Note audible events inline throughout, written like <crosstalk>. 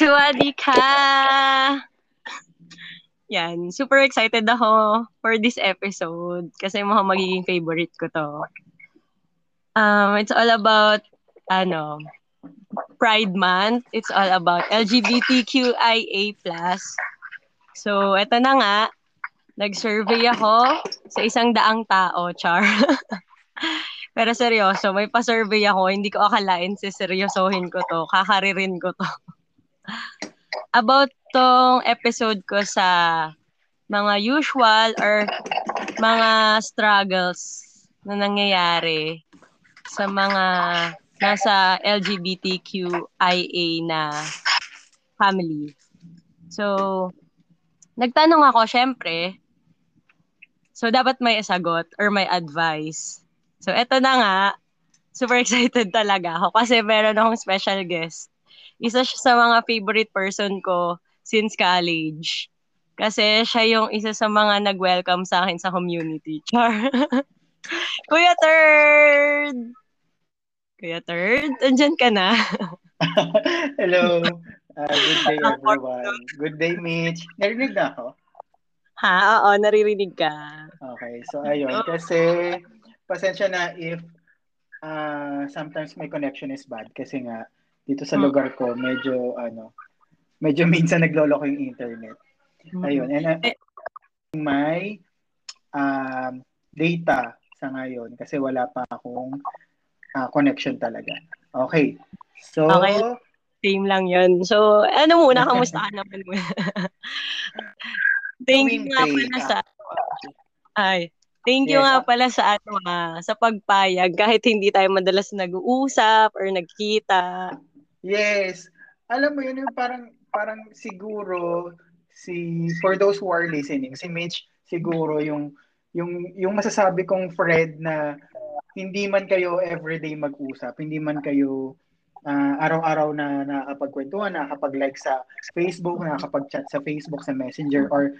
Suwadi! Yan, super excited ako for this episode kasi mga magiging favorite ko to. Um, it's all about, ano, Pride Month. It's all about LGBTQIA+. So, eto na nga, nag-survey ako sa isang daang tao, char. <laughs> Pero seryoso, may pa-survey ako. Hindi ko akalain si seryosohin ko to. Kakaririn ko to. <laughs> About tong episode ko sa mga usual or mga struggles na nangyayari sa mga nasa LGBTQIA na family. So, nagtanong ako, syempre, so dapat may sagot or may advice. So, eto na nga, super <laughs> excited talaga ako kasi meron akong special guest. Isa siya sa mga favorite person ko since college. Kasi siya yung isa sa mga nag-welcome sa akin sa community. <laughs> Char. Kuya Third! Kuya Third, andyan ka na. <laughs> Hello. Uh, good day, everyone. Good day, Mitch. Narinig na ako? Ha? Oo, naririnig ka. Okay. So, ayun. Kasi, pasensya na if uh, sometimes my connection is bad. Kasi nga, dito sa lugar ko, medyo, ano, medyo <laughs> minsan nagloloko yung internet. Ayun. And uh, may um, data sa ngayon kasi wala pa akong uh, connection talaga. Okay. So, okay. Same lang yun. So, ano muna, <laughs> kamusta ka naman muna? <laughs> thank you nga pala sa... Ay, thank you yes. nga pala sa ano ha, sa pagpayag kahit hindi tayo madalas nag-uusap or nagkita. Yes. Alam mo yun, yung parang parang siguro si for those who are listening, si Mitch siguro yung yung yung masasabi kong friend na hindi man kayo everyday mag-usap, hindi man kayo uh, araw-araw na nakakapagkwentuhan, nakakapag-like sa Facebook, nakakapag-chat sa Facebook, sa Messenger, or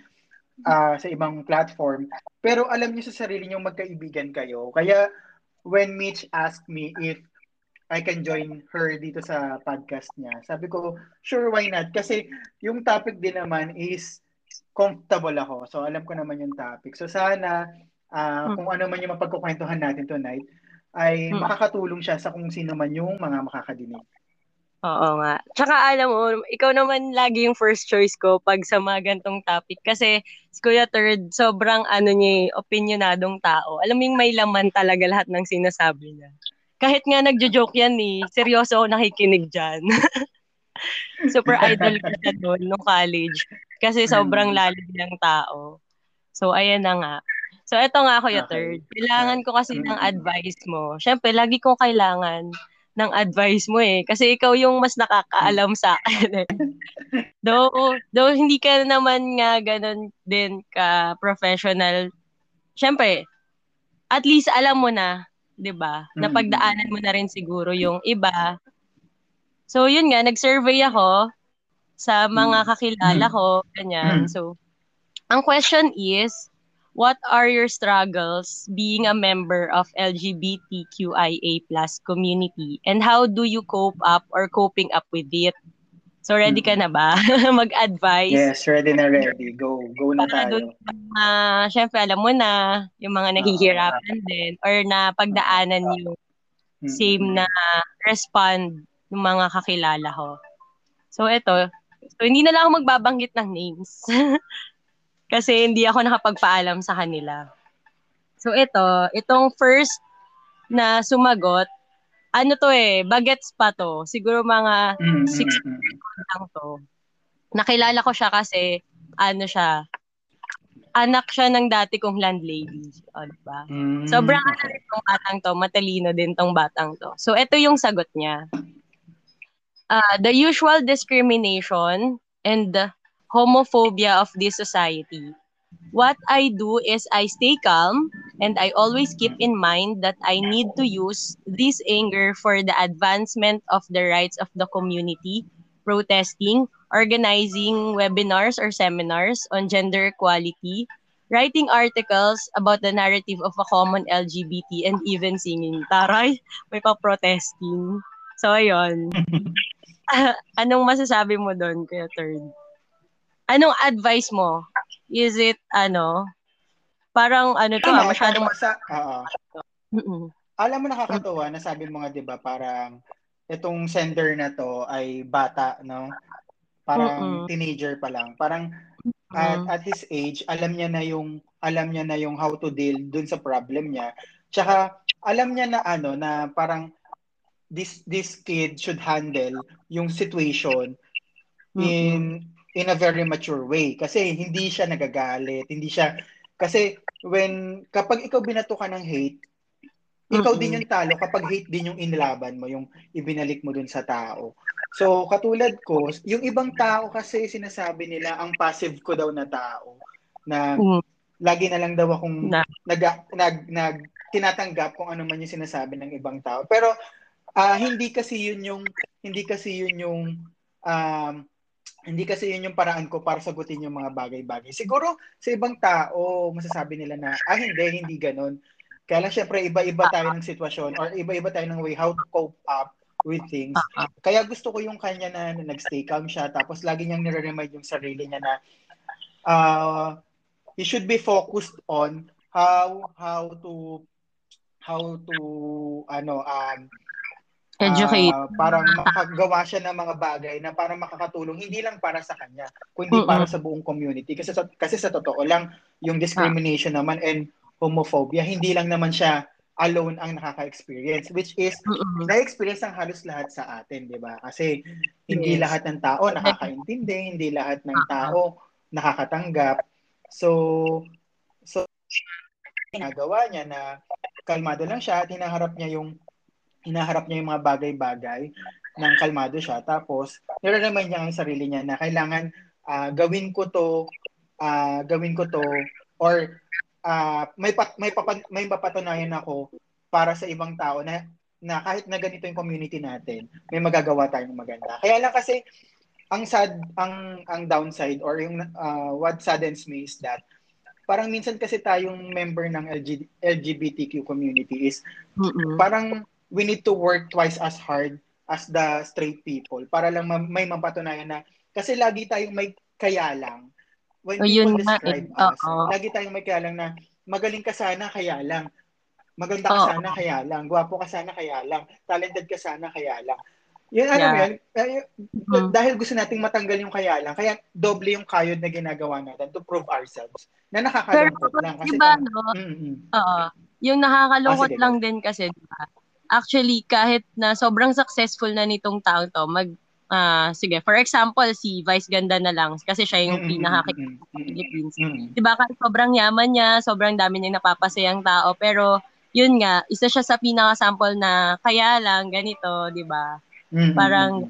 uh, sa ibang platform. Pero alam niyo sa sarili niyo magkaibigan kayo. Kaya when Mitch asked me if I can join her dito sa podcast niya, sabi ko, sure, why not? Kasi yung topic din naman is comfortable ako. So alam ko naman yung topic. So sana uh, hmm. kung ano man yung mapagkukwentuhan natin tonight, ay hmm. makakatulong siya sa kung sino man yung mga makakadinig. Oo nga. Tsaka alam mo, ikaw naman lagi yung first choice ko pag sa mga gantong topic. Kasi si Kuya Third, sobrang ano niya, opinionadong tao. Alam mo yung may laman talaga lahat ng sinasabi niya. Kahit nga nagjo-joke yan eh, seryoso ako nakikinig dyan. <laughs> Super idol ko siya doon nung college. Kasi sobrang hmm. lalim ng tao. So, ayan na nga. So, eto nga, Kuya okay. Third. Kailangan ko kasi ng advice mo. Siyempre, lagi ko kailangan ng advice mo eh. Kasi ikaw yung mas nakakaalam sa akin. Eh. <laughs> though, though hindi ka naman nga ganun din ka professional. Siyempre, at least alam mo na, 'di ba? Mm. Napagdaanan mo na rin siguro yung iba. So yun nga, nag-survey ako sa mga mm. kakilala mm. ko, ganyan. So ang question is, what are your struggles being a member of LGBTQIA community and how do you cope up or coping up with it? So ready ka na ba <laughs> mag-advise? Yes, ready na ready. Go, go na Para tayo. uh, syempre alam mo na yung mga nahihirapan uh, din or na pagdaanan yung same na respond ng mga kakilala ko. So ito, so hindi na lang ako magbabanggit ng names. <laughs> Kasi hindi ako nakapagpaalam sa kanila. So ito, itong first na sumagot, ano to eh, bagets pa to. Siguro mga 6 mm-hmm. lang to. Nakilala ko siya kasi, ano siya, anak siya ng dati kong landlady. O, diba? Mm, Sobrang ano okay. tong batang to, matalino din tong batang to. So, ito yung sagot niya. Uh, the usual discrimination and the homophobia of this society. What I do is I stay calm and I always keep in mind that I need to use this anger for the advancement of the rights of the community, protesting, organizing webinars or seminars on gender equality, writing articles about the narrative of a common LGBT, and even singing. Taray, may pa-protesting. So, ayun. <laughs> <laughs> anong masasabi mo doon, Kuya Third? Anong advice mo? Is it, ano, parang, ano to, ah, masyadong... Sa, uh, Mm-mm. alam mo nakakatuwa na sabi mo nga 'di ba parang itong sender na to ay bata no? Parang Mm-mm. teenager pa lang. Parang at, at his age alam niya na yung alam niya na yung how to deal dun sa problem niya. Tsaka alam niya na ano na parang this this kid should handle yung situation in in a very mature way kasi hindi siya nagagalit hindi siya kasi when kapag ikaw binato ka ng hate ikaw Mm-mm. din yung talo kapag hate din yung inlaban mo, yung ibinalik mo dun sa tao. So, katulad ko, yung ibang tao kasi sinasabi nila ang passive ko daw na tao na Mm. lagi na lang daw akong Na. nag, nag, nag, tinatanggap kung ano man yung sinasabi ng ibang tao. Pero ah, hindi kasi yun yung hindi kasi yun yung um, hindi kasi yun yung paraan ko para sagutin yung mga bagay-bagay. Siguro sa ibang tao, masasabi nila na, ah hindi, hindi ganun. Kaya lang syempre iba-iba tayo ng sitwasyon or iba-iba tayo ng way how to cope up with things. Ah, Kaya gusto ko yung kanya na, na nag-stay calm siya tapos lagi niyang nire-remind yung sarili niya na uh, he should be focused on how how to how to ano um Educate. ah, parang makagawa siya ng mga bagay na parang makakatulong hindi lang para sa kanya kundi Mm-mm. para sa buong community kasi sa, kasi sa totoo lang yung discrimination naman and homophobia hindi lang naman siya alone ang nakaka-experience which is Mm-mm. na-experience ng halos lahat sa atin, 'di ba? Kasi hindi Yes. lahat ng tao nakakaintindi, hindi lahat ng Uh-huh. tao nakakatanggap. So so ginagawa niya na kalmado lang siya at hinaharap niya yung hinaharap niya yung mga bagay-bagay ng kalmado siya. Tapos, nire-remind niya ang sarili niya na kailangan ah, gawin ko to, ah, gawin ko to, or ah, may, pat, may, papan, may papatunayan ako para sa ibang tao na na kahit na ganito yung community natin, may magagawa tayong maganda. Kaya lang kasi ang sad ang ang downside or yung uh, what saddens me is that parang minsan kasi tayong member ng LG, LGBTQ community is Mm-mm. parang we need to work twice as hard as the straight people para lang ma- may mapatunayan na kasi lagi tayong may kaya lang when O, people yun nga describe eh. us Oo. lagi tayong may kaya lang na magaling ka sana kaya lang maganda ka Oo. sana kaya lang gwapo ka sana kaya lang talented ka sana kaya lang yun ano Yeah. yun eh, Mhm. dahil gusto nating matanggal yung kaya lang kaya doble yung kayod na ginagawa natin to prove ourselves na nakakalungkot lang kasi diba, pang- no? Mm-mm. Oo. Yung nakakalungkot sige, lang din kasi, diba? Actually, kahit na sobrang successful na nitong taong to, mag, ah sige, for example, si Vice Ganda na lang, kasi siya yung Mm-mm, pinaka mm-mm, mm-mm, Philippines. mm-mm. Diba, kahit sobrang yaman niya, sobrang dami niyang napapasayang tao, pero yun nga, isa siya sa pinaka-sample na kaya lang, ganito, diba? Mm-mm, Parang-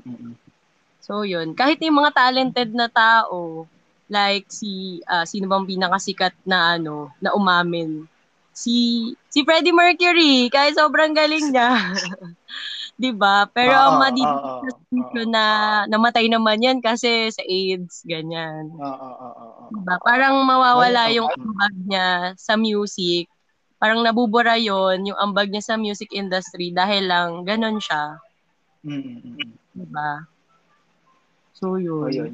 So yun, kahit yung mga talented na tao, like si ah, sino bang pinakasikat na ano, na umamin? Si si Freddie Mercury, kahit sobrang galing niya. <laughs> 'Di ba? Pero Oo, ang madidiscuss oo. na namatay naman 'yan kasi sa AIDS ganyan. Oo, oo, oo, oo. Diba? Parang mawawala oo. yung ambag niya sa music. Parang nabubura yon yung ambag niya sa music industry dahil lang ganon siya. Mm-mm, mm-mm. Diba? So yun. O, yun.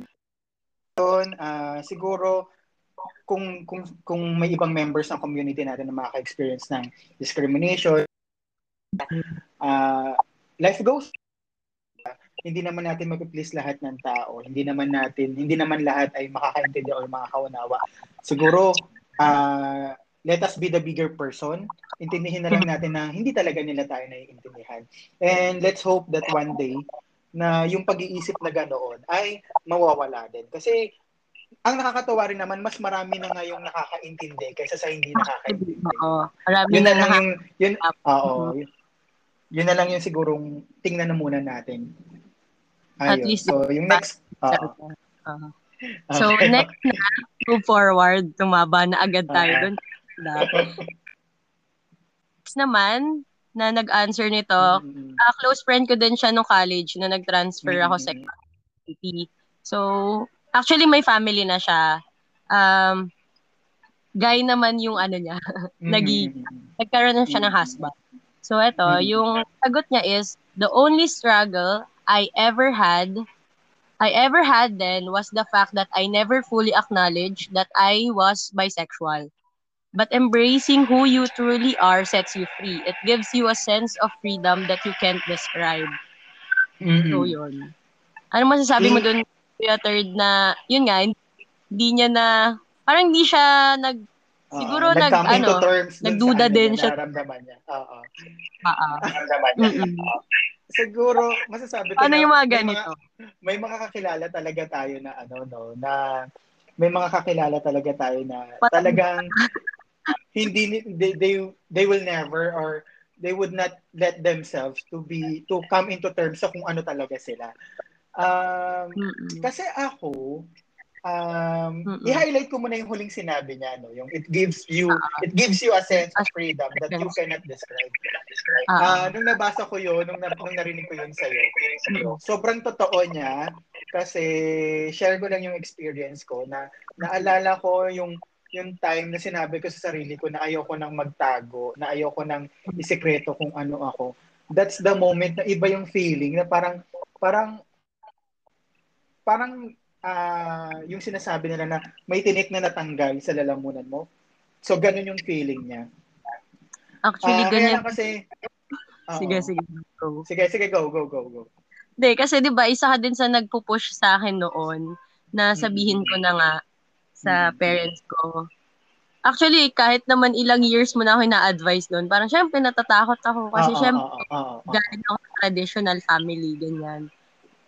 Yun, ah, siguro kung kung kung may ibang members ng community natin na makaka-experience ng discrimination, ah, life goes. Hindi naman natin mag-please lahat ng tao. Hindi naman natin, hindi naman lahat ay makakaintindi or makakaunawa. Siguro, ah, let us be the bigger person. Intindihin na lang natin na hindi talaga nila tayo naiintindihan. And let's hope that one day na yung pag-iisip na ganoon ay mawawala din. Kasi ang nakakatawa rin naman, mas marami na ngayong nakakaintindi kaysa sa hindi nakakaintindi. <laughs> Oo. Marami Yun na na lang yung, yun, oo, yun, yun na lang yung sigurong tingnan na muna natin. At Ayun. least- so, yung next, oo. Oo. <laughs> So, Okay. next na, move forward, tumaba na agad tayo Oo. dun. Next naman, na nag-answer nito, Mm, mm, ah, close friend ko din siya nung college na nag-transfer mm, ako sa mm. city. So, actually may family na siya. Um, guy naman yung ano niya, <laughs> Mm, Nagi- mm, mm, nagkaroon na siya ng husband. So, eto, Mm. yung sagot niya is, the only struggle I ever had I ever had then was the fact that I never fully acknowledged that I was bisexual. But embracing who you truly are sets you free. It gives you a sense of freedom that you can't describe. Mm-mm. So, yun. Ano masasabi mo dun, Kuya Third, na, yun nga, hindi niya na, parang hindi siya nag, Oo, siguro nag, ano, nagduda ano din siya. nararamdaman niya. Oo. ah. Nararamdaman niya. Mm-mm. Siguro, masasabi ko Ano na yung mga may ganito? may mga kakilala talaga tayo na ano no na may mga kakilala talaga tayo na talagang hindi they, they they will never or they would not let themselves to be to come into terms sa kung ano talaga sila. Um, Mm-mm. kasi ako um Mm-mm. i-highlight ko muna yung huling sinabi niya no yung it gives you it gives you a sense of freedom that you cannot describe. Ah, Ah, nung nabasa ko 'yon, nung, na- nung narinig ko 'yon sa iyo. Sobrang totoo niya kasi share ko lang yung experience ko na naalala ko yung yung time na sinabi ko sa sarili ko na ayoko nang magtago, na ayoko nang isekreto kung ano ako. That's the moment na iba yung feeling na parang parang parang ah, yung sinasabi nila na may tinik na natanggal sa lalamunan mo. So ganun yung feeling niya. actually, kaya ganyan. kasi. Sige, sige. Go. Sige, sige, go, go, go, go. Hindi, kasi 'di ba isa ka din sa nagpo-push sa akin noon na sabihin ko na nga sa parents ko. Actually, kahit naman ilang years mo na ako na-advise noon, parang syempre natatakot ako kasi Oo, syempre oo, oo, oo. galing ako traditional family, ganyan.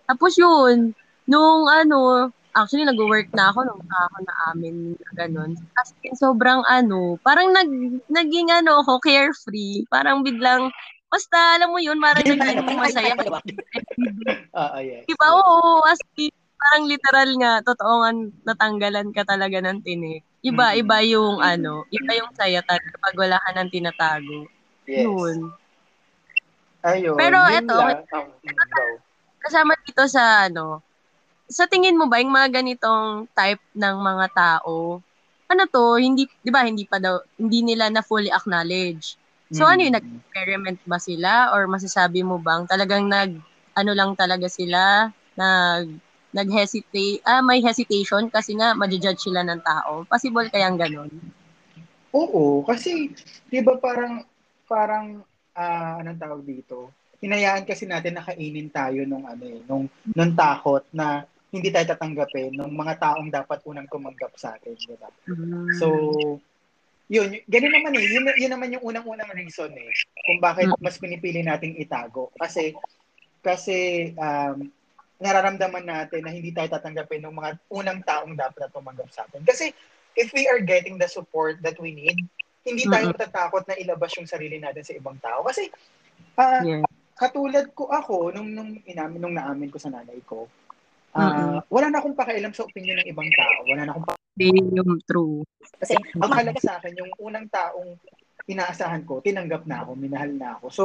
Tapos yun, nung ano, actually nag-work na ako nung ako na amin na ganun. As in, sobrang ano, parang nag, naging ano ako, carefree. Parang biglang, basta alam mo yun, parang naging masaya. Oo, <laughs> yes. Diba? Oo, as in, parang literal nga, totoo nga, natanggalan ka talaga ng tinik. Iba, Mm. iba yung ano, iba yung saya talaga pag wala ka ng tinatago. Yes. Yun. Ayun. Pero eto, lang. Oh, mm, kasama dito sa ano, sa tingin mo ba yung mga ganitong type ng mga tao, ano to, hindi, di ba, hindi pa daw, hindi nila na fully acknowledge. So ano Mm. yung nag-experiment ba sila or masasabi mo bang talagang nag, ano lang talaga sila, nag, nag-hesitate, ah, may hesitation kasi nga ma-judge sila ng tao. Possible kayang ganun? Oo, kasi 'di ba parang parang ah anong tawag dito? Hinayaan kasi natin na kainin tayo nung ano eh, nung nung takot na hindi tayo tatanggapin ng mga taong dapat unang tumanggap sa atin, 'di ba? Mm. So, yun, ganun naman eh. Yun, yun naman yung unang-unang reason eh. Kung bakit mas pinipili nating itago. Kasi, kasi, um, nararamdaman natin na hindi tayo tatanggapin ng mga unang taong dapat na tumanggap sa atin. Kasi, if we are getting the support that we need, hindi tayo Mm-mm. matatakot na ilabas yung sarili natin sa ibang tao. Kasi, ah, Yeah. katulad ko ako, nung, nung, inamin, nung naamin ko sa nanay ko, ah, Mm-mm. wala na akong pakialam sa opinion ng ibang tao. Wala na akong Yung true. kasi ang mahalaga sa akin, yung unang taong inaasahan ko, tinanggap na ako, minahal na ako. So,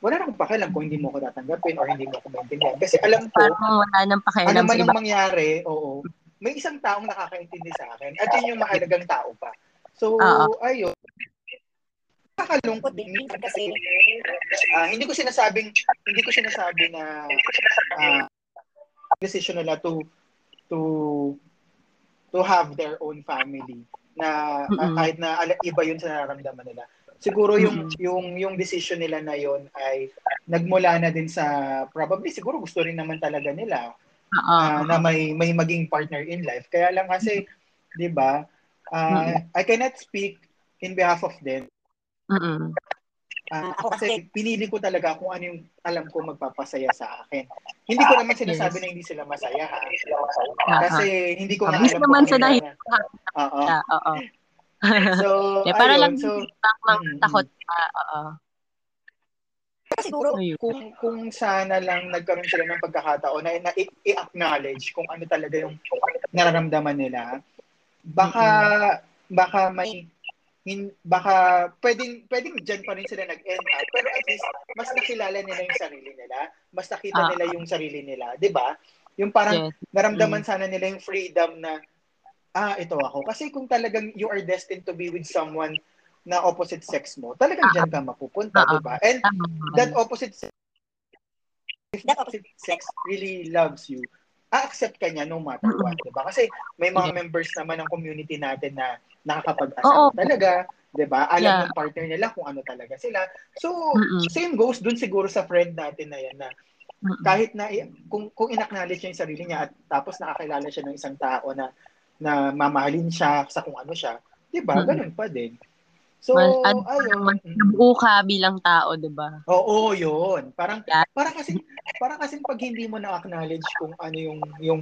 wala na akong pakialam kung hindi mo ako tatanggapin or hindi mo ako maintindihan. Kasi alam ko, Parang wala nang ano pakialam sa man ang mangyari, oo, may isang taong nakakaintindi sa akin. At yun yung mahalagang tao pa. So, Oo. ayun. Nakakalungkot din minsan kasi ah, hindi ko sinasabing hindi ko sinasabi na ah, decision nila to to to have their own family na Mm-mm. kahit na iba yun sa nararamdaman nila. Siguro yung Mm-mm. yung yung decision nila na yon ay nagmula na din sa probably siguro gusto rin naman talaga nila ah, na may may maging partner in life. Kaya lang kasi 'di ba? ah, I cannot speak in behalf of them. Mm-mm. Ah, ako kasi pinili ko talaga kung ano yung alam ko magpapasaya sa akin. Hindi ko naman sinasabi Yes. na hindi sila masaya ha. Kasi hindi ko nga Mabilis alam naman ano hindi na- Oo. Oo. <laughs> So, Yeah, para ayun. lang So, bang mang mm, takot. Oo. siguro kung kung sana lang nagkaroon sila ng pagkakataon na, na i-acknowledge kung ano talaga yung nararamdaman nila, baka baka may hin, baka pwedeng pwedeng diyan pa rin sila nag-end up pero at least mas nakilala nila yung sarili nila mas nakita Ah. nila yung sarili nila 'di ba yung parang Yes. naramdaman sana nila yung freedom na ah ito ako kasi kung talagang you are destined to be with someone na opposite sex mo talagang Ah. diyan ka mapupunta Ah. 'di ba and Tama. that opposite sex if that opposite sex really loves you, a-accept ka niya no matter what, di ba? Kasi may mga Yeah. members naman ng community natin na nakakapag-asawa Oo. talaga, di ba? Alam Yeah. ng partner nila kung ano talaga sila. So, Mm-mm. same goes dun siguro sa friend natin na yan na Mm-mm. kahit na kung kung inacknowledge niya yung sarili niya at tapos nakakilala siya ng isang tao na na mamahalin siya sa kung ano siya, 'di ba? Mm. Ganun pa din. So, Mas- ano, ayun. mas nabuo ka bilang tao, di ba? Oo, 'yun. Parang Yeah. parang kasi parang kasi pag hindi mo na-acknowledge kung ano yung yung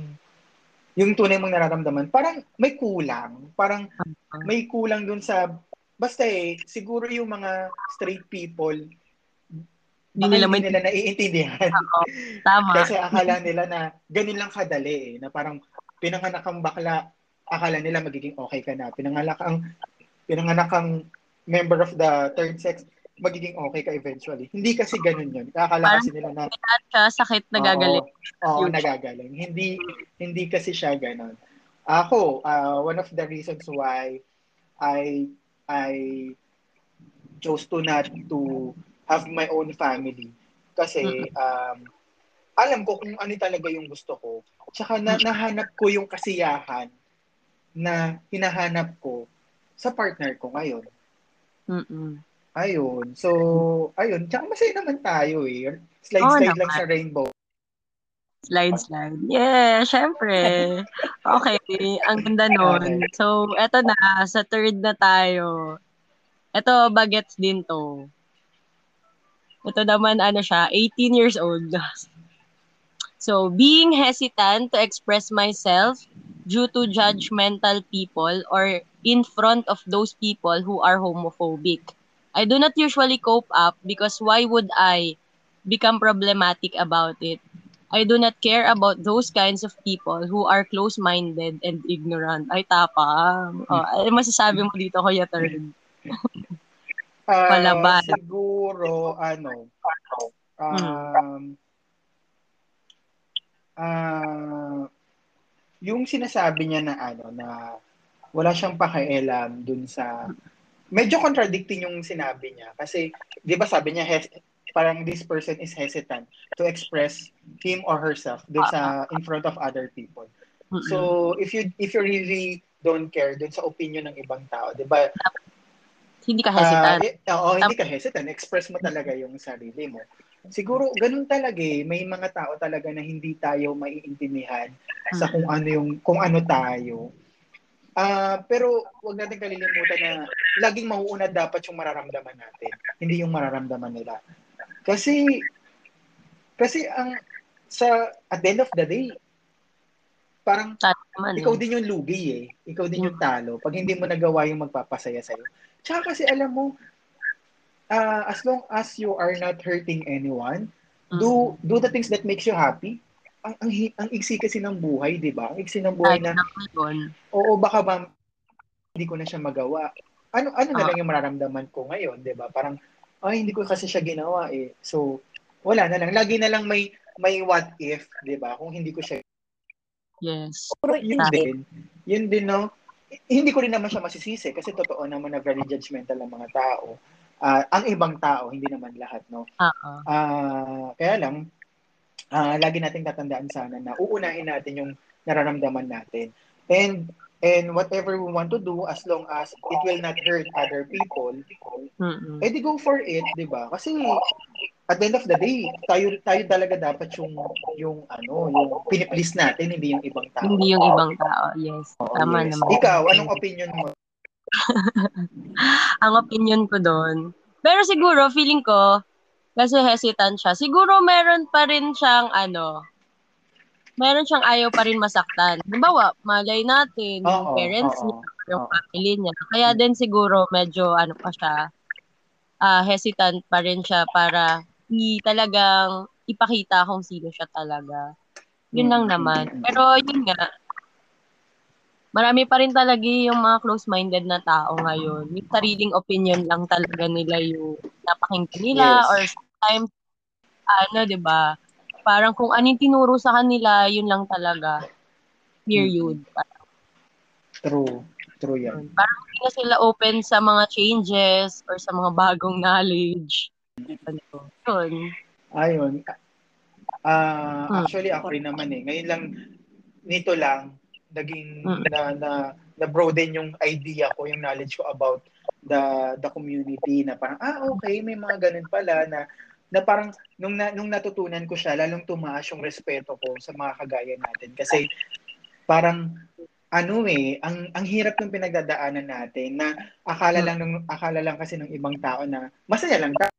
yung tunay mong nararamdaman, parang may kulang. Parang Ah. may kulang dun sa basta eh siguro yung mga straight people Hindi nila hindi may nila naiintindihan. tama. Kasi akala nila na ganun lang kadali eh, na parang pinanganak kang bakla, akala nila magiging okay ka na. Pinanganak ang pinanganak kang member of the third sex, magiging okay ka eventually. Hindi kasi ganun yun. Akala kasi nila na siya, sakit na gagaling. Oo, oo, nagagaling. Hindi hindi kasi siya ganun. Ako, uh, one of the reasons why I I chose to not to have my own family kasi um, alam ko kung ano talaga yung gusto ko. Tsaka na, nahanap ko yung kasiyahan na hinahanap ko sa partner ko ngayon. Mm-mm. Ayun. So, ayun. Tsaka masaya naman tayo eh. Slide, Oo slide lang naman. sa rainbow. Slide, slide. Yeah, syempre. <laughs> Okay, ang ganda nun. So, eto na, sa third na tayo. Eto, bagets din to. Ito naman, ano siya, 18 years old. So, being hesitant to express myself due to judgmental people or in front of those people who are homophobic. I do not usually cope up because why would I become problematic about it? I do not care about those kinds of people who are close-minded and ignorant. Ay, tapang. Oh, ay, masasabi mo dito, Kuya? Ah, Palaban. siguro, ano, um, ah, yung sinasabi niya na ano, na wala siyang pakialam dun sa, medyo contradicting yung sinabi niya. Kasi, di ba sabi niya, hes- parang this person is hesitant to express him or herself dun sa, in front of other people. So, if you, if you really don't care dun sa opinion ng ibang tao, di ba, hindi ka hesitant. Ah, eh, oo, hindi ka hesitant. Express mo talaga yung sarili mo. Siguro, ganun talaga eh. May mga tao talaga na hindi tayo maiintindihan sa kung ano yung, kung ano tayo. Ah, pero wag natin kalilimutan na laging mauuna dapat yung mararamdaman natin, hindi yung mararamdaman nila. Kasi kasi ang sa at the end of the day, parang Tama naman ikaw eh. din yung lugi eh. Ikaw din yung talo pag hindi mo nagawa yung magpapasaya sa'yo. Tsaka kasi alam mo, ah, as long as you are not hurting anyone, do do the things that makes you happy. Ang ang, ang iksi kasi ng buhay, 'di ba? Ang iksi ng buhay Kahit na yun. oo baka ba hindi ko na siya magawa. Ano ano na Ah. lang yung mararamdaman ko ngayon, 'di ba? Parang ay hindi ko kasi siya ginawa eh. So wala na lang. Lagi na lang may may what if, 'di ba? Kung hindi ko siya Yes. Pero yun Tama. din, yun din, no? Hindi ko rin naman siya masisisi kasi totoo naman na very judgmental ang mga tao. Ah, ang ibang tao, hindi naman lahat, no? Oo. Ah, kaya lang, ah, lagi nating tatandaan sana na uunahin natin yung nararamdaman natin. And and whatever we want to do as long as it will not hurt other people, Mm-mm. eh di go for it, 'di ba? Kasi at the end of the day, tayo tayo talaga dapat yung yung ano, yung piniplease natin, hindi yung ibang tao. Hindi yung ibang tao. Yes. Oo, Tama yes. naman. Ikaw, anong opinion mo? <laughs> Ang opinion ko doon. Pero siguro, feeling ko, kasi hesitant siya, siguro meron pa rin siyang ano, meron siyang ayaw pa rin masaktan. Halimbawa, malay natin, yung Oo, parents oo, niya, yung oo. family niya. Kaya din siguro medyo ano pa siya, ah hesitant pa rin siya para i talagang ipakita kung sino siya talaga. Yun lang Mm, naman. Pero yun nga, marami pa rin talaga yung mga close-minded na tao ngayon. Yung sariling opinion lang talaga nila yung napakinggan nila Yes. or sometimes, ano, di ba? Parang kung anong tinuro sa kanila, yun lang talaga. Period. True. True yan. Parang hindi na sila open sa mga changes or sa mga bagong knowledge. Ano, yun. Ayun. Uh. Actually, ako rin naman eh. Ngayon lang, nito lang, naging Hmm. na, na, na broaden yung idea ko, yung knowledge ko about the the community na parang ah okay may mga ganun pala na na parang nung na, nung natutunan ko siya lalong tumaas yung respeto ko sa mga kagaya natin. Kasi parang ano eh ang ang hirap ng pinagdadaanan natin na akala lang nung akala lang kasi ng ibang tao na masaya lang. Ta-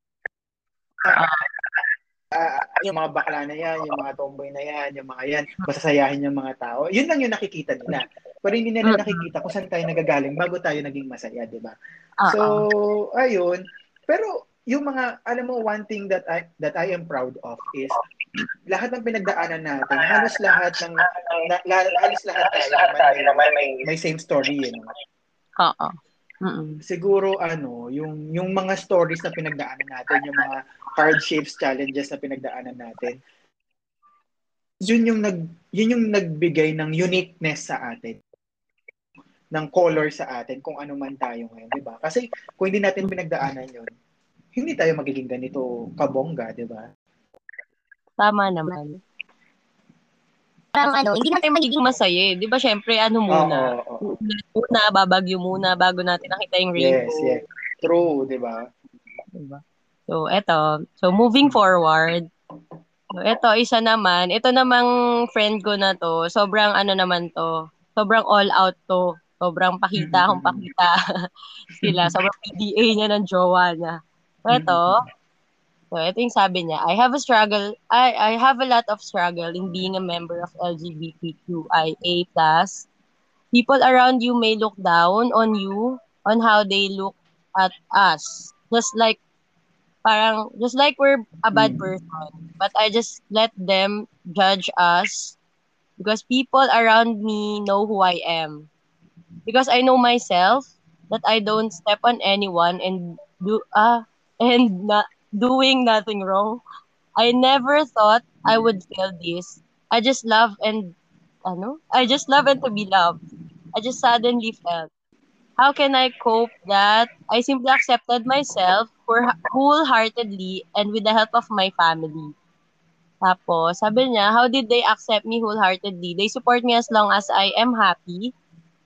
Ah, yung mga bakla na yan, yung mga tomboy na yan, yung mga yan, masasayahin yung mga tao. Yun lang yung nakikita nila. Pero hindi nila nakikita kung saan tayo nagagaling bago tayo naging masaya, di ba? Ah, So, ayun. Pero yung mga, alam mo, one thing that I that I am proud of is lahat ng pinagdaanan natin, halos lahat ng na, la, halos lahat tayo naman may, may same story, you know? Oo. Mm-mm. Siguro ano, yung yung mga stories na pinagdaanan natin, yung mga hardships, challenges na pinagdaanan natin. Yun yung nag yun yung nagbigay ng uniqueness sa atin ng color sa atin kung ano man tayo ngayon, 'di ba? Kasi kung hindi natin pinagdaanan 'yon, hindi tayo magiging ganito kabongga, 'di ba? Tama naman. Parang ano, hindi natin magiging masaya eh. Di ba, syempre, ano muna? Oo, oo. Muna, babagyo muna bago natin nakita yung Yes, rainbow. yes. True, 'di ba? Diba? So, eto. So, moving forward. So, eto, isa naman. Ito namang friend ko na to. Sobrang ano naman to. Sobrang all out to. Sobrang pakita kung pakita <laughs> sila. Sobrang PDA niya ng jowa niya. So, eto. So, ito yung sabi niya. I have a struggle. I, I have a lot of struggle in being a member of LGBTQIA+. People around you may look down on you on how they look at us. Just like parang just like we're a bad Mm. person but i just let them judge us because people around me know who i am. Because i know myself that i don't step on anyone and do ah <laughs> and not doing nothing wrong. I never thought i would feel this. I just love and ano? I just love and to be loved. I just suddenly felt how can I cope that I simply accepted myself for wholeheartedly and with the help of my family. Tapos, sabi niya, how did they accept me wholeheartedly? They support me as long as I am happy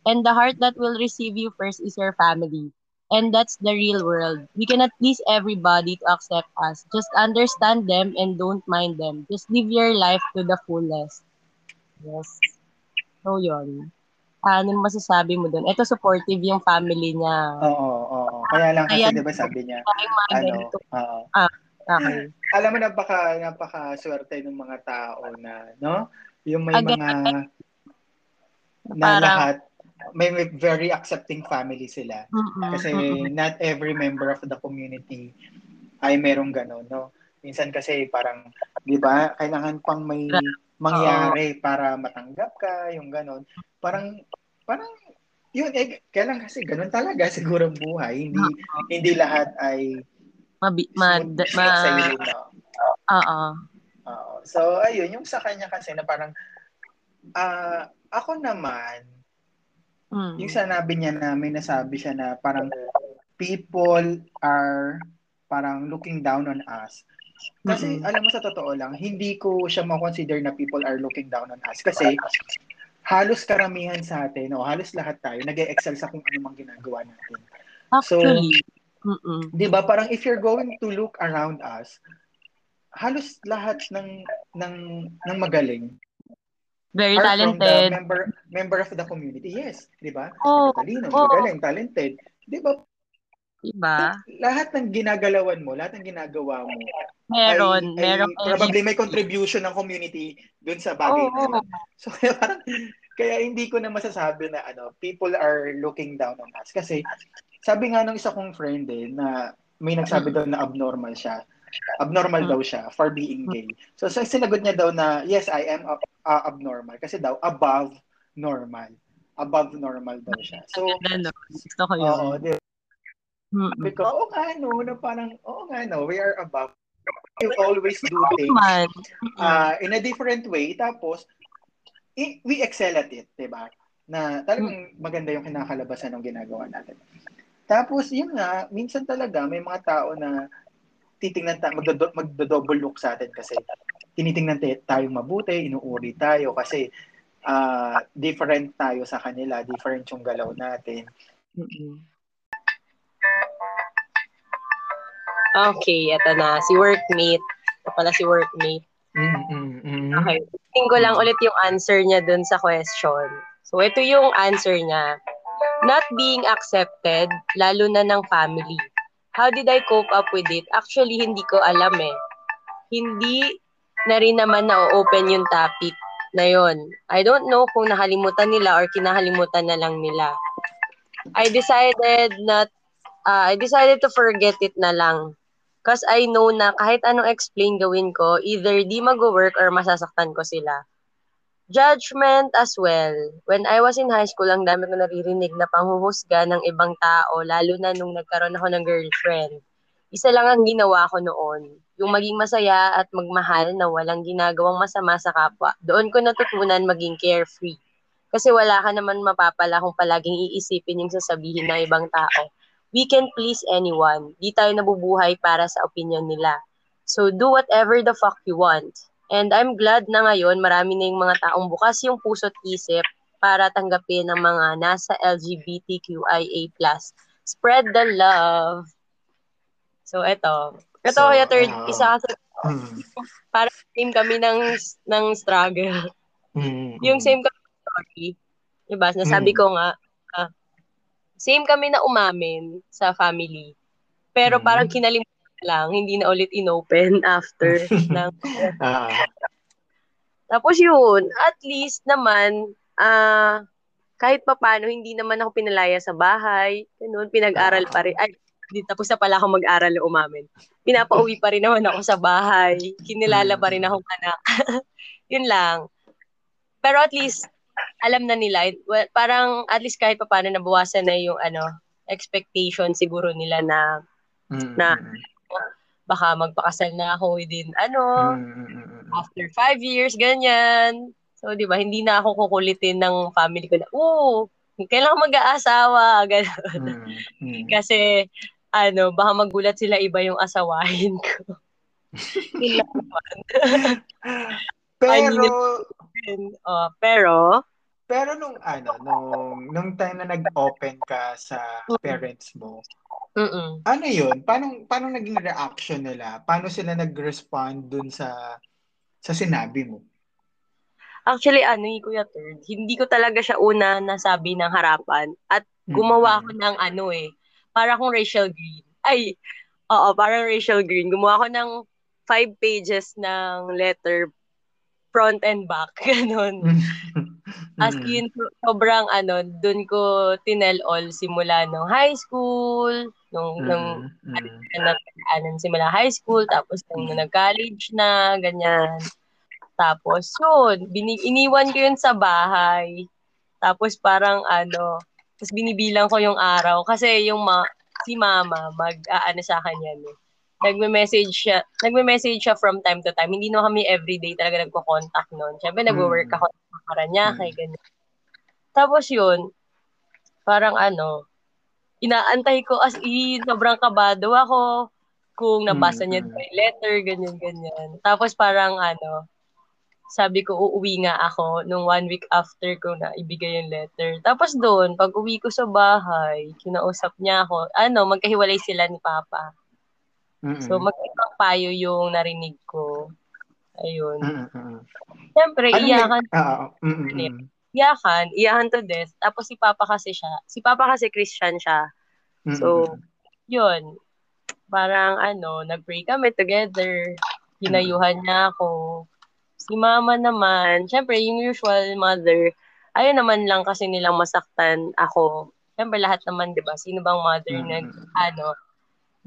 and the heart that will receive you first is your family. And that's the real world. We cannot please everybody to accept us. Just understand them and don't mind them. Just live your life to the fullest. Yes. So, yun ano masasabi mo doon? Ito supportive yung family niya. Oo, oo. Kaya lang kasi. 'di ba sabi niya, ano, oo. Okay. alam mo napaka napaka swerte ng mga tao na no yung may Agad- mga na Parang- lahat may, may very accepting family sila Mm-mm, kasi mm-mm. not every member of the community ay merong ganun no minsan kasi parang 'di ba kailangan pang may mangyari para matanggap ka yung ganun parang parang yun eh kailan kasi ganun talaga <laughs> siguro ang buhay hindi hindi lahat ay Mabi- ma- ma- Oo. Oo. So, ayun, yung sa kanya kasi na parang, ah ako naman, Mm. yung sanabi niya na may nasabi siya na parang people are parang looking down on us. Kasi Mm-mm. alam mo sa totoo lang, hindi ko siya ma-consider na people are looking down on us. Kasi halos karamihan sa atin, o halos lahat tayo, nag excel sa kung ano mang ginagawa natin. Actually, mm-mm. 'Di ba? Parang if you're going to look around us, halos lahat ng ng ng magaling very are from the talented. member member of the community. Yes, 'di ba? Oh, Talino, oh. magaling, talented. 'Di ba? Diba? Lahat ng ginagalawan mo, lahat ng ginagawa mo Meron, ay, meron. ay probably may contribution ng community dun sa bagay Oo. na yun. So kaya <laughs> parang kaya hindi ko na masasabi na ano, people are looking down on us kasi sabi nga nung isa kong friend eh, na may nagsabi daw na abnormal siya. Abnormal Mm. daw siya for being gay. So, so sinagot niya daw na yes, I am ab- uh, abnormal kasi daw above normal. Above normal daw siya. So? Gusto ko yun. oo, di Mm-mm. Because, oo nga, no, na parang, oo nga, no, we are above. We always do things uh, in a different way. Tapos, i- we excel at it, di ba? Na talagang maganda yung kinakalabasan ng ginagawa natin. Tapos, yun nga, minsan talaga may mga tao na titingnan ta magdo- magdo-double look sa atin kasi tinitingnan tayong mabuti, inuuri tayo kasi uh, different tayo sa kanila, different yung galaw natin. Okay, eto na. Si workmate. Ito pala si workmate. Mm-mm-mm. Okay. Tingin ko lang ulit yung answer niya dun sa question. So, ito yung answer niya. Not being accepted, lalo na ng family. How did I cope up with it? Actually, hindi ko alam eh. Hindi na rin naman na-open yung topic na yon. I don't know kung nakalimutan nila or kinahalimutan na lang nila. I decided not, uh, I decided to forget it na lang. Because I know na kahit anong explain gawin ko, either di mag-work or masasaktan ko sila. Judgment as well. When I was in high school, ang dami ko naririnig na panghuhusga ng ibang tao, lalo na nung nagkaroon ako ng girlfriend. Isa lang ang ginawa ko noon, yung maging masaya at magmahal na walang ginagawang masama sa kapwa. Doon ko natutunan maging carefree. Kasi wala ka naman mapapala kung palaging iisipin yung sasabihin ng ibang tao we can please anyone. Di tayo nabubuhay para sa opinion nila. So do whatever the fuck you want. And I'm glad na ngayon marami na yung mga taong bukas yung puso't isip para tanggapin ang mga nasa LGBTQIA+. Spread the love. So eto. Ito so, kaya third, uh, isa sa mm. <laughs> para same kami ng ng struggle. Mm, yung same kami story. Diba? Nasabi mm. ko nga, same kami na umamin sa family. Pero mm-hmm. parang kinalimutan lang, hindi na ulit inopen <laughs> after <laughs> ng uh Tapos yun, at least naman, ah, uh, kahit pa paano, hindi naman ako pinalaya sa bahay. Ganun, pinag-aral pa rin. Ay, di tapos na pala ako mag-aral na umamin. Pinapauwi pa rin naman ako sa bahay. Kinilala pa rin akong anak. <laughs> yun lang. Pero at least, alam na nila, well, parang at least kahit pa paano nabawasan na yung ano, expectation siguro nila na mm-hmm. na baka magpakasal na ako within ano, mm-hmm. after five years, ganyan. So, di ba, hindi na ako kukulitin ng family ko na, oo, kailangan mag-aasawa, gano'n. Mm-hmm. Kasi, ano, baka magulat sila iba yung asawahin ko. <laughs> pero, uh, pero, pero nung ano, nung nung time na nag-open ka sa parents mo, Mm-mm. ano 'yun? Paano paano naging reaction nila? Paano sila nag-respond dun sa sa sinabi mo? Actually, ano yung Kuya Third, hindi ko talaga siya una nasabi ng harapan at gumawa ako ng ano eh, para akong Rachel Green. Ay, oo, parang Rachel Green. Gumawa ako ng five pages ng letter front and back, <laughs> ganun. As in, sobrang ano, dun ko tinel all simula nung high school, nung, mm-hmm. nung ano, simula high school, tapos nung, nung nag-college na, ganyan. Tapos, yun, bini, iniwan ko yun sa bahay. Tapos parang ano, tapos binibilang ko yung araw. Kasi yung ma, si mama, mag, uh, ano sa akin yan eh nagme-message siya, nagme-message siya from time to time. Hindi no kami everyday talaga nagko-contact noon. Syempre nagwo-work ako sa Paranaque, mm. ganyan. Tapos yun, parang ano, inaantay ko as in, sobrang kabado ako kung nabasa niya mm-hmm. yung letter, ganyan, ganyan. Tapos parang ano, sabi ko, uuwi nga ako nung one week after ko na ibigay yung letter. Tapos doon, pag uwi ko sa bahay, kinausap niya ako, ano, magkahiwalay sila ni Papa. Mm-mm. So, magibang payo yung narinig ko. Ayun. Mm-mm. Siyempre, Anong iyakan. Uh, mm Iyakan, iyakan to death. Tapos si Papa kasi siya, si Papa kasi Christian siya. So, mm-hmm. yun. Parang ano, nag-pray kami together. Hinayuhan niya ako. Si Mama naman, syempre, yung usual mother, ayun naman lang kasi nilang masaktan ako. Syempre, lahat naman, di ba? Sino bang mother mm-hmm. nag, ano,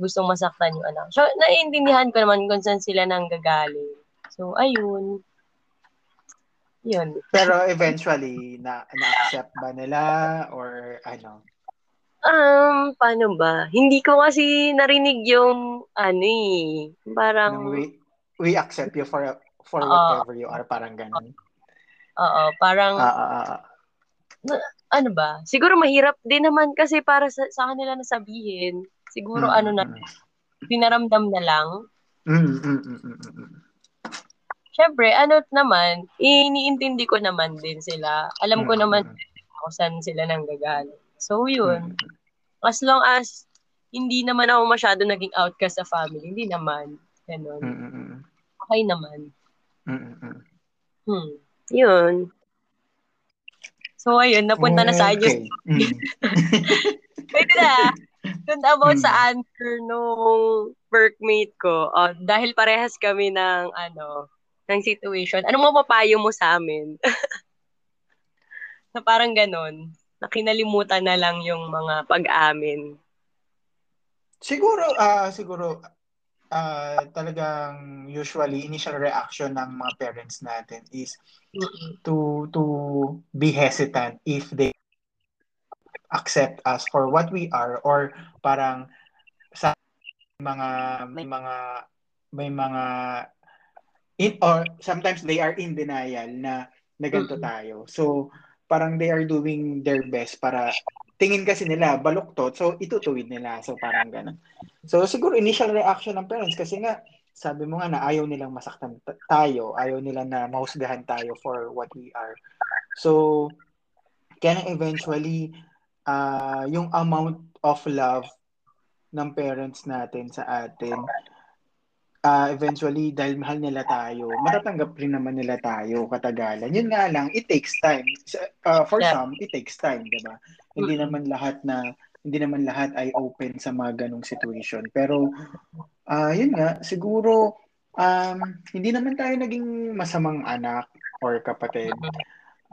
gustong masaktan yung anak. So, naiintindihan ko naman kung saan sila nang gagaling. So, ayun. Yun. Pero eventually, na, na-accept ba nila or ano? Um, paano ba? Hindi ko kasi narinig yung ano eh. Parang... we, we accept you for for uh, whatever you are. Parang ganun. Oo, parang... Uh, uh, uh, na, ano ba? Siguro mahirap din naman kasi para sa, sa kanila na sabihin. Siguro mm-hmm. ano na, pinaramdam na lang. Mm-hmm. syempre, ano naman, iniintindi ko naman din sila. Alam ko naman kung saan sila nang gagaling. So, yun. As long as hindi naman ako masyado naging outcast sa family, hindi naman. Ganun. Okay naman. Hmm. Yun. So, ayun, napunta na sa inyo. Okay. <laughs> Wait na. Kung about hmm. sa answer nung workmate ko, oh, dahil parehas kami ng, ano, ng situation, anong mapapayo mo sa amin? <laughs> na parang ganon, na kinalimutan na lang yung mga pag-amin. Siguro, ah uh, siguro, uh, talagang usually initial reaction ng mga parents natin is to to be hesitant if they accept us for what we are or parang sa mga may mga may mga in or sometimes they are in denial na na ganito tayo. So parang they are doing their best para tingin kasi nila baluktot so itutuwid nila. So parang ganun. So siguro initial reaction ng parents kasi nga sabi mo nga na ayaw nilang masaktan tayo ayaw nila na mahusgahan tayo for what we are. So kaya eventually uh, yung amount of love ng parents natin sa atin uh, eventually, dahil mahal nila tayo, matatanggap rin naman nila tayo katagalan. Yun nga lang, it takes time. Uh, for yeah. some, it takes time, di ba? Mm-hmm. Hindi naman lahat na hindi naman lahat ay open sa mga ganong situation. Pero, uh, yun nga, siguro, um, hindi naman tayo naging masamang anak or kapatid.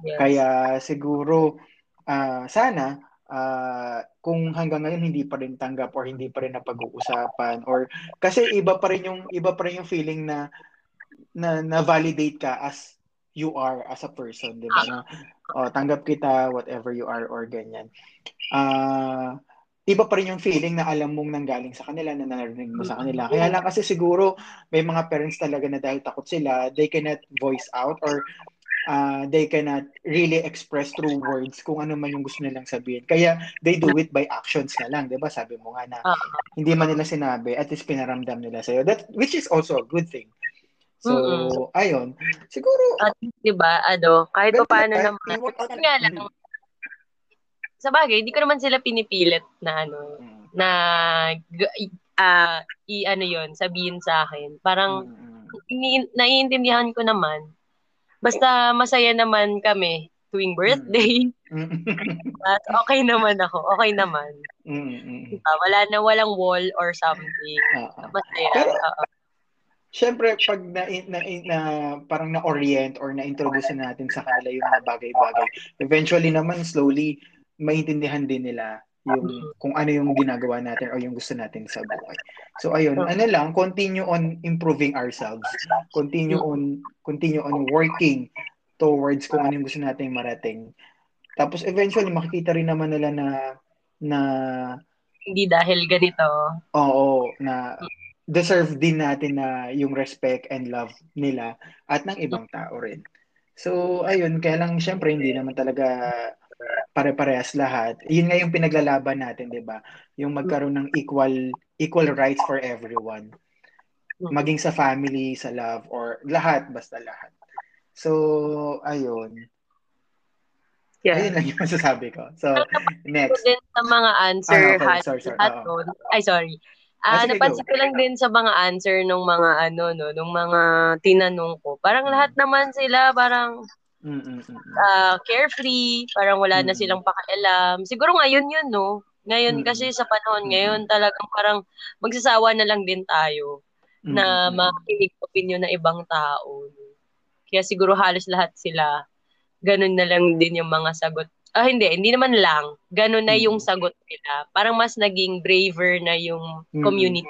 Yes. Kaya siguro, uh, sana, uh, kung hanggang ngayon hindi pa rin tanggap or hindi pa rin napag-uusapan or kasi iba pa rin yung iba pa rin yung feeling na na, na validate ka as you are as a person, 'di ba? Na oh, tanggap kita whatever you are or ganyan. Ah uh, iba pa rin yung feeling na alam mong nanggaling sa kanila, na narinig mo sa kanila. Kaya lang kasi siguro may mga parents talaga na dahil takot sila, they cannot voice out or uh, they cannot really express through words kung ano man yung gusto nilang sabihin. Kaya they do it by actions na lang, 'di ba? Sabi mo nga na uh, hindi man nila sinabi, at least pinaramdam nila sa iyo. That which is also a good thing. So, mm-hmm. ayun. Siguro at 'di ba, ano, kahit pa paano naman. Nga lang. Sa bagay, hindi ko naman sila pinipilit na ano, mm. na uh, i ano 'yon, sabihin sa akin. Parang mm-hmm. naiintindihan ko naman Basta masaya naman kami tuwing birthday. Mm. At okay naman ako. Okay naman. Mm-hmm. Wala na walang wall or something. Uh-huh. Masaya. Pero, uh-huh. Siyempre, pag na, na, na, parang na-orient or na-introduce natin sa kanila yung mga bagay-bagay, eventually naman, slowly, maintindihan din nila yung kung ano yung ginagawa natin or yung gusto natin sa buhay. So ayun, ano lang, continue on improving ourselves. Continue on continue on working towards kung ano yung gusto nating marating. Tapos eventually makikita rin naman nila na na hindi dahil ganito. Oo, na deserve din natin na yung respect and love nila at ng ibang tao rin. So, ayun, kaya lang syempre hindi naman talaga pare-parehas lahat. Yun nga yung pinaglalaban natin, 'di ba? Yung magkaroon ng equal equal rights for everyone. Maging sa family, sa love or lahat, basta lahat. So, ayun. Yeah. Ayun lang yung <laughs> masasabi ko. So, <laughs> next. din sa mga answer ah, no, sorry, sorry, sorry. Ay, sorry. Ah, uh, napansin ko lang din sa mga answer ng mga ano no, nung mga tinanong ko. Parang lahat naman sila parang uh, carefree, parang wala na silang pakialam. Siguro ngayon yun, no? Ngayon kasi sa panahon ngayon talagang parang magsasawa na lang din tayo na makinig opinion ng ibang tao. Kaya siguro halos lahat sila ganun na lang din yung mga sagot. Ah, hindi, hindi naman lang. Ganun na yung sagot nila. Parang mas naging braver na yung community.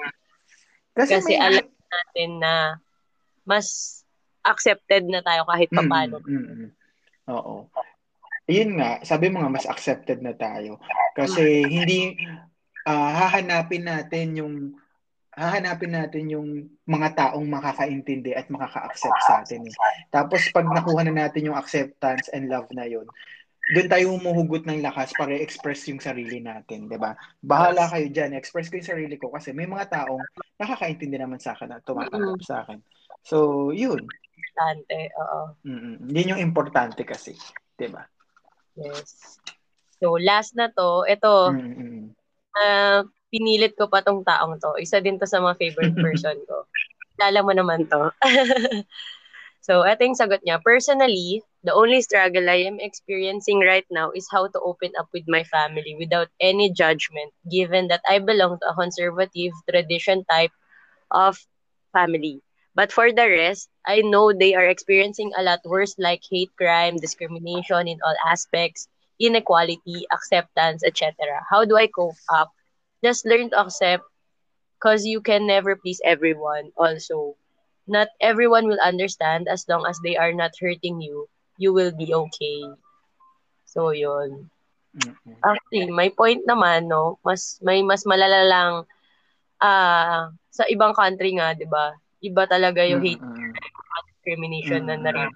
Kasi, kasi may... alam natin na mas accepted na tayo kahit pa paano. Mm, mm, mm. Oo. Ayun nga, sabi mo nga mas accepted na tayo. Kasi hindi uh, hahanapin natin yung hahanapin natin yung mga taong makakaintindi at makaka-accept sa atin. Eh. Tapos pag nakuha na natin yung acceptance and love na yun, doon tayo humuhugot ng lakas para express yung sarili natin, 'di ba? Bahala kayo diyan, express ko yung sarili ko kasi may mga taong nakakaintindi naman sa akin at tumatanggap sa akin. So, yun. Importante. Oo. Mm-mm. Yun yung importante kasi. 'di ba? Yes. So, last na to. Ito, Mm-mm. uh, pinilit ko pa tong taong to. Isa din to sa mga favorite <laughs> person ko. Lala mo naman to. <laughs> so, ito yung sagot niya. Personally, the only struggle I am experiencing right now is how to open up with my family without any judgment, given that I belong to a conservative tradition type of family. But for the rest, I know they are experiencing a lot worse like hate crime, discrimination in all aspects, inequality, acceptance, etc. How do I cope up? Just learn to accept because you can never please everyone also. Not everyone will understand as long as they are not hurting you. You will be okay. So, yun. Actually, may point naman, no? Mas, may mas malala lang ah sa ibang country nga, di ba? Iba talaga yung hate Mm-mm. Discrimination na Mm. narin.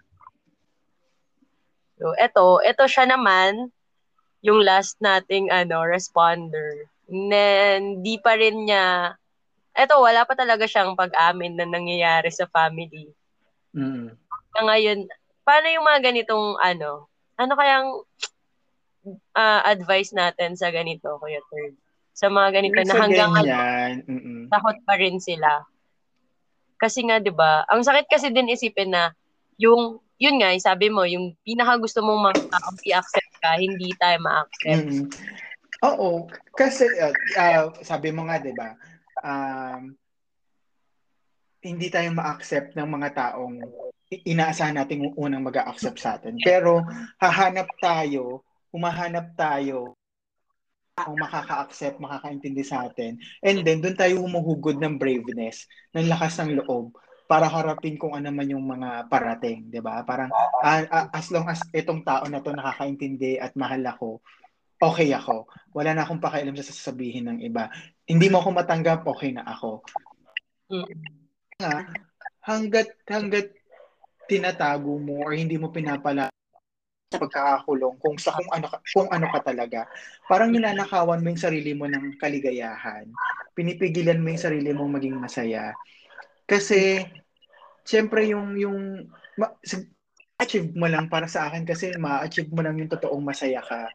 So, eto, eto siya naman, yung last nating ano, responder. Na, hindi pa rin niya, eto, wala pa talaga siyang pag-amin na nangyayari sa family. Mm. Na ngayon, paano yung mga ganitong, ano, ano kayang ah, advice natin sa ganito, Kuya Third? Sa mga ganito Yung na hanggang ngayon, ganyan, mm-mm. takot pa rin sila. Kasi nga, di ba, ang sakit kasi din isipin na, yung, yun nga, sabi mo, yung pinaka gusto mong mga i-accept ka, hindi tayo ma-accept. Mm-mm. Oo, kasi uh, uh, sabi mo nga 'di ba? Um, hindi tayo ma-accept ng mga taong inaasahan natin unang mag-accept sa atin. Pero hahanap tayo, humahanap tayo kung makaka-accept, makakaintindi sa atin. And then, doon tayo humuhugod ng braveness, ng lakas ng loob para harapin kung ano man yung mga parating, 'di ba? Parang ah, ah, as long as itong tao na to nakakaintindi at mahal ako, okay ako. Wala na akong pakialam sa sasabihin ng iba. Hindi mo ako matanggap, okay na ako. Mm. Nga, hanggat hanggat tinatago mo or hindi mo pinapala pagkakakulong kung sa kung ano kung ano ka talaga. Parang ninanakawan mo yung sarili mo ng kaligayahan. Pinipigilan mo yung sarili mong maging masaya. Kasi syempre yung yung ma- achieve mo lang para sa akin kasi ma-achieve mo lang yung totoong masaya ka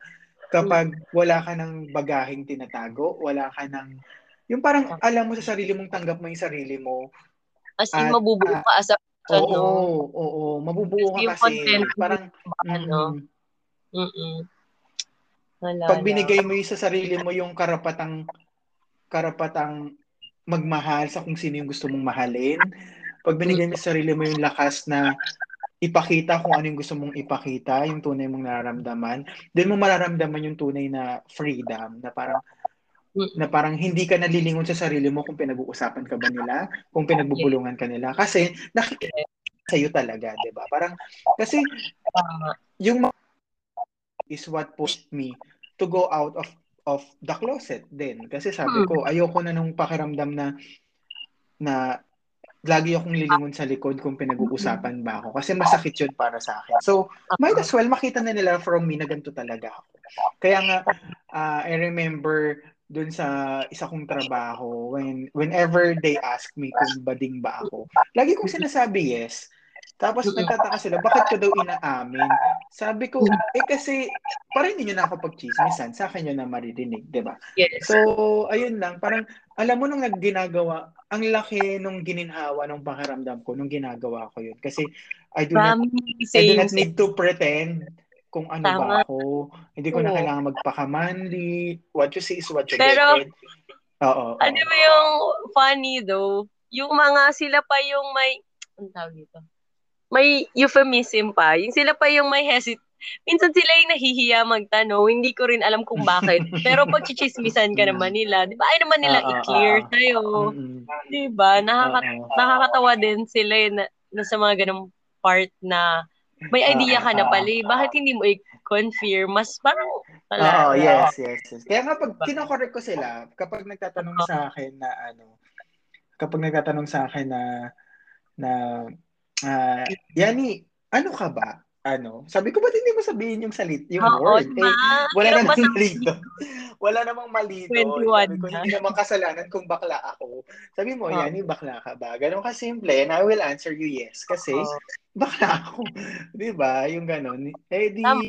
kapag wala ka ng bagaheng tinatago, wala ka ng yung parang alam mo sa sarili mong tanggap mo yung sarili mo. As in, mabubuo ah, ka as a Oo, ano, oo, mabubuo Yung ka kasi. Parang ano, mm, mm Wala pag binigay mo yung sa sarili mo yung karapatang karapatang magmahal sa kung sino yung gusto mong mahalin, pag binigay mo sa sarili mo yung lakas na ipakita kung ano yung gusto mong ipakita, yung tunay mong nararamdaman, then mo mararamdaman yung tunay na freedom na parang Mm-mm. Na parang hindi ka nalilingon sa sarili mo kung pinag-uusapan ka ba nila, kung pinagbubulungan ka nila kasi nakikita sa'yo talaga, 'di ba? Parang kasi Tama. yung is what pushed me to go out of of the closet din kasi sabi Hmm. ko ayoko na nung pakiramdam na na lagi akong lilingon sa likod kung pinag-uusapan ba ako kasi masakit yun para sa akin. So, might as well makita na nila from me na ganito talaga ako. Kaya nga ah, I remember dun sa isa kong trabaho when whenever they ask me kung bading ba ako, lagi kong sinasabi yes. Tapos nagtataka sila, bakit ko daw inaamin? Sabi ko, eh kasi, parang hindi nyo na ako pagchismisan, sa akin nyo na maririnig, di ba? Yes. So, ayun lang, parang, alam mo nung nagginagawa, ang laki nung gininhawa nung pakiramdam ko nung ginagawa ko yun. Kasi, I do not, I do not need to pretend kung ano Tama. ba ako. Hindi ko na Oo. kailangan magpakamanly. What you see is what you Pero- get. Oo. oo. Ano ba yung funny though? Yung mga sila pa yung may, ang tawag dito? May euphemism pa. Yung sila pa yung may hesit. Minsan sila yung nahihiya magtanong. Hindi ko rin alam kung bakit. <laughs> Pero pag chichismisan ka naman nila, di ba? Ay naman nila ah, i-clear ah. sa'yo. Mm-mm. Di ba? Nakaka- Oo. nakakatawa din sila eh, na, na sa mga ganong part na may Ah, idea ka na ah, pala eh. Bakit hindi mo i-confirm? Mas parang Oo, wala. yes, yes, yes. Kaya nga pag kinokorek ko sila, kapag nagtatanong sa akin na ano, kapag nagtatanong sa akin na na ah, Yani, ano ka ba? Ano? Sabi ko, ba't hindi mo sabihin yung salit, yung Oo, word? diba? Eh, wala na sa- rito. Wala namang mali 21 Sabi ko, na. hindi naman kasalanan kung bakla ako. Sabi mo, Oh. yan, yung bakla ka ba? Ganon ka simple, and I will answer you yes. Kasi, Oo. bakla ako. <laughs> Di ba? Yung ganon. Eh di, Tama.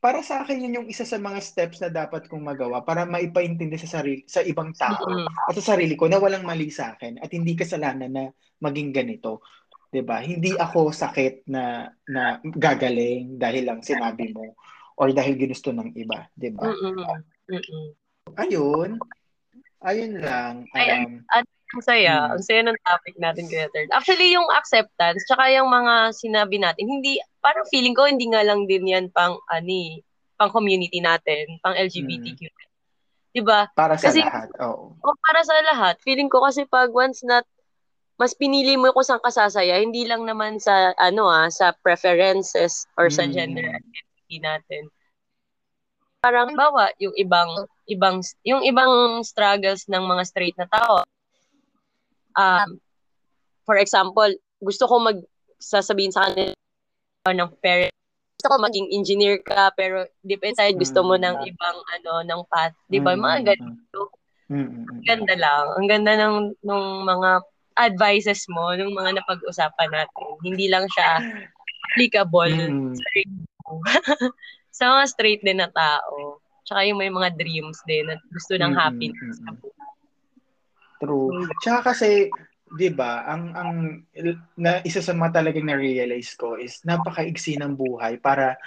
para sa akin yun yung isa sa mga steps na dapat kong magawa para maipaintindi sa sarili sa ibang tao at sa sarili ko na walang mali sa akin at hindi kasalanan na maging ganito. 'Di ba? Hindi ako sakit na na gagaling dahil lang sinabi mo or dahil ginusto ng iba, 'di ba? Ayun. Ayun lang. Ay, Um, Ang saya. Mm. Ang saya ng topic natin, Kuya Third. Actually, yung acceptance, tsaka yung mga sinabi natin, hindi, parang feeling ko, hindi nga lang din yan pang, ani, pang community natin, pang LGBTQ. Diba? para sa Kasi- lahat. Oo. O para sa lahat. Feeling ko kasi pag once na mas pinili mo kung saan ka sasaya, hindi lang naman sa, ano ah, sa preferences or sa Mm. gender identity natin. Parang bawa yung ibang ibang yung ibang struggles ng mga straight na tao. Um, for example, gusto ko mag sasabihin sa kanila ng parents gusto ko maging engineer ka pero deep inside gusto mo ng Mm. ibang ano ng path, 'di ba? Mga mm, ganito. mm, mm, mm, mm. Ganda lang. Ang ganda ng nung mga advices mo, nung mga napag-usapan natin. Hindi lang siya applicable Mm. sa mo. <laughs> sa mga straight din na tao. Tsaka yung may mga dreams din na gusto ng Mm, happiness sa buhay. True. Tsaka kasi, 'di ba, ang ang na isa sa mga talagang na-realize ko is napakaigsi ng buhay para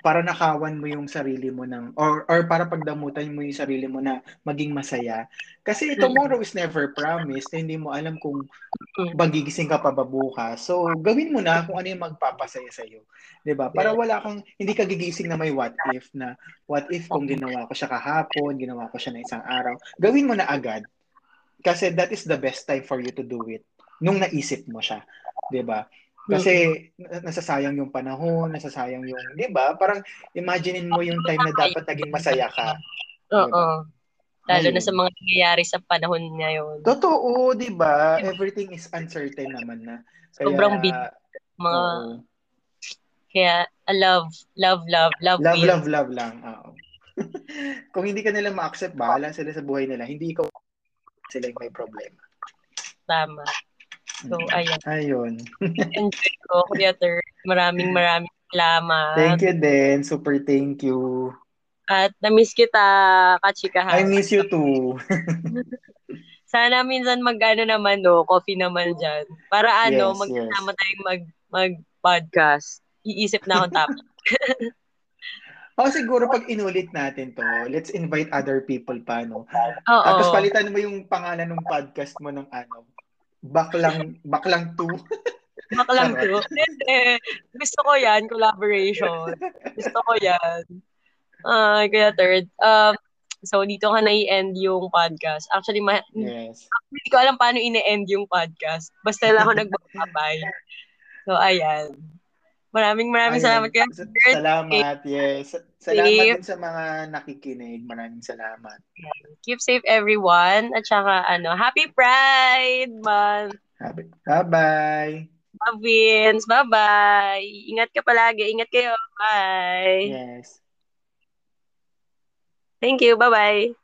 para nakawan mo yung sarili mo ng or or para pagdamutan mo yung sarili mo na maging masaya. Kasi tomorrow is never promised. Hindi mo alam kung Mm. magigising ka pa ba bukas. So, gawin mo na kung ano yung magpapasaya sa iyo. 'Di ba? Para wala kang hindi ka gigising na may what if na what if kung ginawa ko siya kahapon, ginawa ko siya na isang araw. Gawin mo na agad. Kasi that is the best time for you to do it. Nung naisip mo siya. 'Di ba? Kasi na- nasasayang yung panahon, nasasayang yung, 'di ba? Parang imaginein mo yung time na dapat naging masaya ka. Oo. Lalo na sa mga nangyayari sa panahon ngayon. Totoo, 'di ba? Everything is uncertain naman na. Kaya, Sobrang big. Mga, oo. kaya, uh, love, love, love, love, Love, love, love lang. Oo. <laughs> Kung hindi ka nila ma-accept, bahala sila sa buhay nila. Hindi ikaw sila yung may problema. Tama. So, Mm. ayun. Enjoy ko, Kuya Third. Maraming maraming salamat. Thank you din. Super thank you. At na-miss kita, kachikahan. I miss you too. <laughs> Sana minsan mag-ano naman, no, coffee naman dyan. Para ano, Yes, magkasama tayong mag, mag-podcast. Iisip na akong topic. <laughs> O siguro pag inulit natin to, let's invite other people pa, no? Oo. Tapos palitan mo yung pangalan ng podcast mo ng ano, Baklang, Baklang 2. Baka lang to. Hindi. Gusto ko yan, collaboration. Gusto ko yan. Ay, kaya third. Um, so, dito ka na i-end yung podcast. Actually, ma- Yes. hindi ko alam paano ine-end yung podcast. Basta lang ako <laughs> nagbabay. So, ayan. Maraming maraming Ayun. salamat kayo. Sa- Salamat, yes. Salamat Safe. din sa mga nakikinig. Maraming salamat. Keep safe everyone. At saka, ano, happy Pride Month. Happy- Bye-bye. Wins. Bye-bye. Ingat ka palagi. Ingat kayo. Bye. Yes. Thank you. Bye-bye.